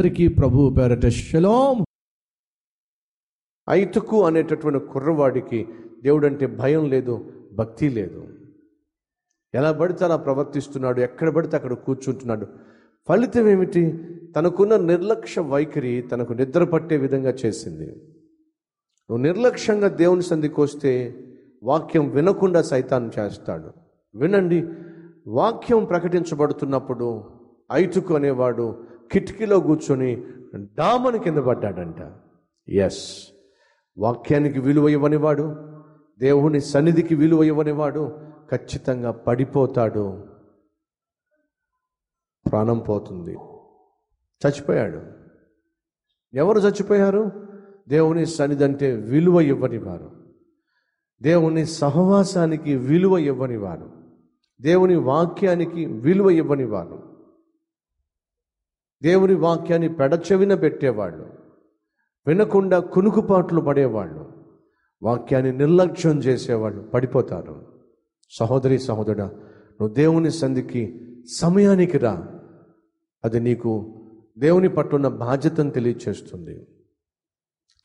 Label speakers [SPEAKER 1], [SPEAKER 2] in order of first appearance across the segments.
[SPEAKER 1] అందరికీ ప్రభు పేరట శలోం.
[SPEAKER 2] ఐతుకు అనేటటువంటి కుర్రవాడికి దేవుడు అంటే భయం లేదు భక్తి లేదు. ఎలా పడితే అలా ప్రవర్తిస్తున్నాడు ఎక్కడ పడితే అక్కడ కూర్చుంటున్నాడు. ఫలితం ఏమిటి? తనకున్న నిర్లక్ష్య వైఖరి తనకు నిద్ర పట్టే విధంగా చేసింది. నువ్వు నిర్లక్ష్యంగా దేవుని సంధికి వస్తే వాక్యం వినకుండా సైతాన్ని చేస్తాడు. వినండి వాక్యం ప్రకటించబడుతున్నప్పుడు ఐతుకు అనేవాడు కిటికీలో కూర్చొని డామని కింద పడ్డాడంట. ఎస్ వాక్యానికి విలువ ఇవ్వనివాడు దేవుని సన్నిధికి విలువ ఇవ్వనివాడు ఖచ్చితంగా పడిపోతాడు. ప్రాణం పోతుంది. చచ్చిపోయాడు. ఎవరు చచ్చిపోయారు? దేవుని సన్నిధి అంటే విలువ ఇవ్వని వారు. దేవుని సహవాసానికి విలువ ఇవ్వని వారు. దేవుని వాక్యానికి విలువ ఇవ్వనివారు దేవుని వాక్యాన్ని పెడచెవిన పెట్టేవాళ్ళు వినకుండా కునుకుపాట్లు పడేవాళ్ళు వాక్యాన్ని నిర్లక్ష్యం చేసేవాళ్ళు పడిపోతారు. సహోదరి సహోదరుడా నువ్వు దేవుని సంధికి సమయానికి రా. అది నీకు దేవుని పట్టున్న బాధ్యతను తెలియచేస్తుంది.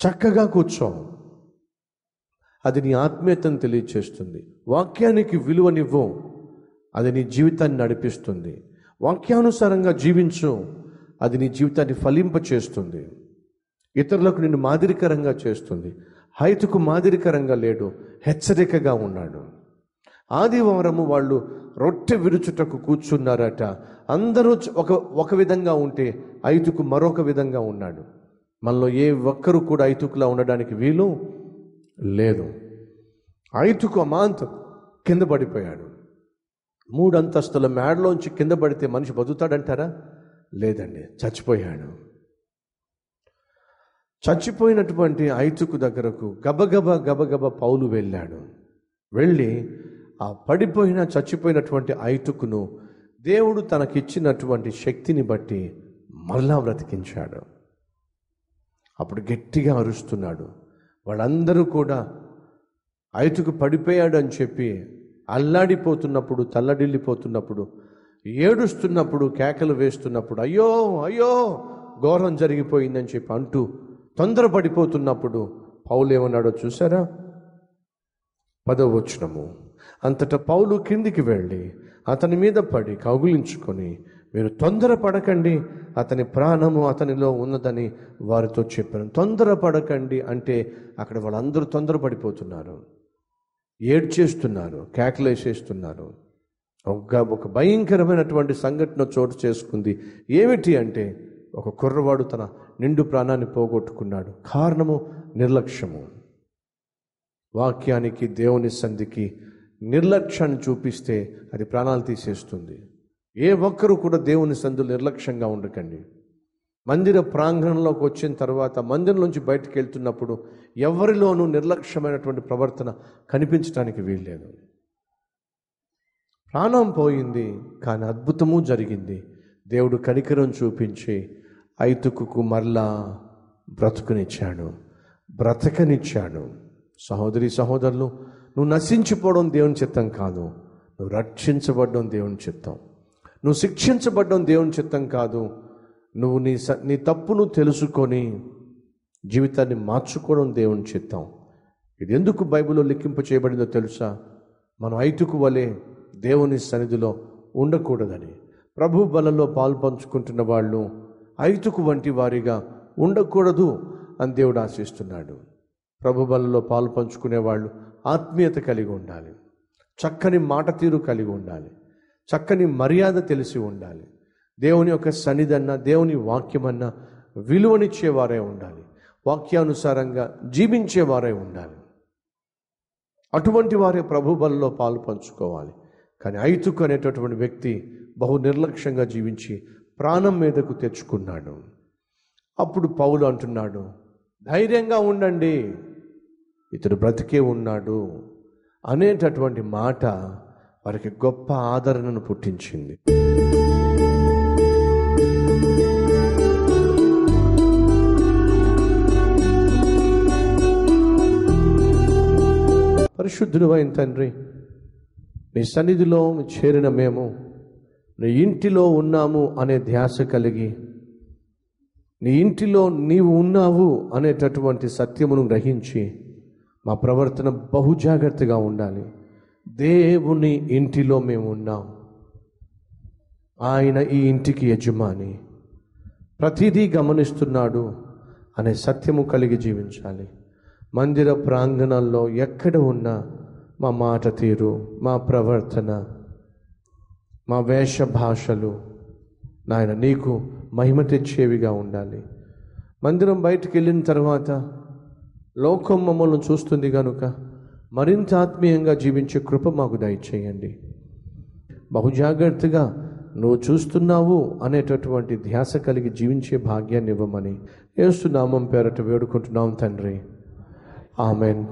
[SPEAKER 2] చక్కగా కూర్చో. అది నీ ఆత్మీయతను తెలియచేస్తుంది. వాక్యానికి విలువనివ్వు. అది నీ జీవితాన్ని నడిపిస్తుంది. వాక్యానుసారంగా జీవించు. అది నీ జీవితాన్ని ఫలింప చేస్తుంది ఇతరులకు నిన్ను మాదిరికరంగా చేస్తుంది. హైతుకు మాదిరికరంగా లేడు. హెచ్చరికగా ఉన్నాడు. ఆదివారము వాళ్ళు రొట్టె విరుచుటకు కూర్చున్నారట. అందరూ ఒక ఒక విధంగా ఉంటే ఐతుకు మరొక విధంగా ఉన్నాడు. మనలో ఏ ఒక్కరు కూడా ఐతుకులా ఉండడానికి వీలు లేదు. ఐతుకు అమాంతం కింద పడిపోయాడు. మూడు అంతస్తుల మేడలోంచి కింద పడితే మనిషి బతుకుతాడంటారా? లేదండి చచ్చిపోయాడు. చచ్చిపోయినటువంటి ఐతుకు దగ్గరకు గబగబ గబగబ పౌలు వెళ్ళాడు. వెళ్ళి ఆ పడిపోయిన చచ్చిపోయినటువంటి ఐతుకును దేవుడు తనకిచ్చినటువంటి శక్తిని బట్టి మరలా బ్రతికించాడు. అప్పుడు గట్టిగా అరుస్తున్నాడు. వాళ్ళందరూ కూడా ఐతుకు పడిపోయాడు అని చెప్పి అల్లాడిపోతున్నప్పుడు తల్లడిల్లిపోతున్నప్పుడు ఏడుస్తున్నప్పుడు కేకలు వేస్తున్నప్పుడు అయ్యో అయ్యో ఘోరం జరిగిపోయిందని చెప్పి అంటూ తొందరపడిపోతున్నప్పుడు పౌలు ఏమన్నాడో చూసారా పదవచ్చునము అంతటా పౌలు కిందికి వెళ్ళి అతని మీద పడి కౌగులించుకొని మీరు తొందర పడకండి అతని ప్రాణము అతనిలో ఉన్నదని వారితో చెప్పాను. తొందర పడకండి అంటే అక్కడ వాళ్ళందరూ తొందరపడిపోతున్నారు. ఏడ్చేస్తున్నారు కేకలేసేస్తున్నారు ఒక ఒక భయంకరమైనటువంటి సంఘటన చోటు చేసుకుంది. ఏమిటి అంటే ఒక కుర్రవాడు తన నిండు ప్రాణాన్ని పోగొట్టుకున్నాడు. కారణము నిర్లక్ష్యము. వాక్యానికి దేవుని సంధికి నిర్లక్ష్యాన్ని చూపిస్తే అది ప్రాణాలు తీసేస్తుంది. ఏ ఒక్కరు కూడా దేవుని సంధులు నిర్లక్ష్యంగా ఉండకండి. మందిర ప్రాంగణంలోకి వచ్చిన తర్వాత మందిరం నుంచి బయటకు వెళ్తున్నప్పుడు ఎవరిలోనూ నిర్లక్ష్యమైనటువంటి ప్రవర్తన కనిపించడానికి వీల్లేదు. ప్రాణం పోయింది కానీ అద్భుతము జరిగింది. దేవుడు కనికరం చూపించి ఐతుకు మరలా బ్రతుకునిచ్చాడు. బ్రతకనిచ్చాడు. సహోదరి సహోదరులు నువ్వు నశించిపోవడం దేవుని చిత్తం కాదు. నువ్వు రక్షించబడడం దేవుని చిత్తం. నువ్వు శిక్షించబడడం దేవుని చిత్తం కాదు. నువ్వు నీ స నీ తప్పును తెలుసుకొని జీవితాన్ని మార్చుకోవడం దేవుని చిత్తం. ఇది ఎందుకు బైబిల్లో లెక్కింపు చేయబడిందో తెలుసా? మనం ఐతుకు వలె దేవుని సన్నిధిలో ఉండకూడదని ప్రభు బలలో పాలు పంచుకుంటున్న వాళ్ళు ఐతుకు వంటి వారిగా ఉండకూడదు అని దేవుడు ఆశిస్తున్నాడు. ప్రభు బలలో పాలు పంచుకునే వాళ్ళు ఆత్మీయత కలిగి ఉండాలి. చక్కని మాట తీరు కలిగి ఉండాలి. చక్కని మర్యాద తెలిసి ఉండాలి. దేవుని యొక్క సన్నిధన్న దేవుని వాక్యమన్న విలువనిచ్చేవారే ఉండాలి. వాక్యానుసారంగా జీవించేవారే ఉండాలి. అటువంటి వారే ప్రభు బలలో పాలు పంచుకోవాలి. కానీ ఐతుకు అనేటటువంటి వ్యక్తి బహు నిర్లక్ష్యంగా జీవించి ప్రాణం మీదకు తెచ్చుకున్నాడు. అప్పుడు పౌలు అంటున్నాడు ధైర్యంగా ఉండండి. ఇతడు బ్రతికే ఉన్నాడు. అనేటటువంటి మాట వారికి గొప్ప ఆదరణను పుట్టించింది. పరిశుద్ధుడు అయిన తండ్రి నీ సన్నిధిలో చేరిన మేము నీ ఇంటిలో ఉన్నాము అనే ధ్యాస కలిగి నీ ఇంటిలో నీవు ఉన్నావు అనేటటువంటి సత్యమును గ్రహించి మా ప్రవర్తన బహు జాగ్రత్తగా ఉండాలి. దేవుని ఇంటిలో మేము ఉన్నాం. ఆయన ఈ ఇంటికి యజమాని. ప్రతిదీ గమనిస్తున్నాడు అనే సత్యము కలిగి జీవించాలి. మందిర ప్రాంగణంలో ఎక్కడ ఉన్నా మా మాట తీరు మా ప్రవర్తన మా వేష భాషలు నాయన నీకు మహిమ తెచ్చేవిగా ఉండాలి. మందిరం బయటికి వెళ్ళిన తర్వాత లోకం మమ్మల్ని చూస్తుంది కనుక మరింత ఆత్మీయంగా జీవించే కృప మాకు దయచేయండి. బహుజాగ్రత్తగా నువ్వు చూస్తున్నావు అనేటటువంటి ధ్యాస కలిగి జీవించే భాగ్యాన్ని ఇవ్వమని ఏస్తున్నామం పేరట వేడుకుంటున్నాం తండ్రి. ఆమెన్.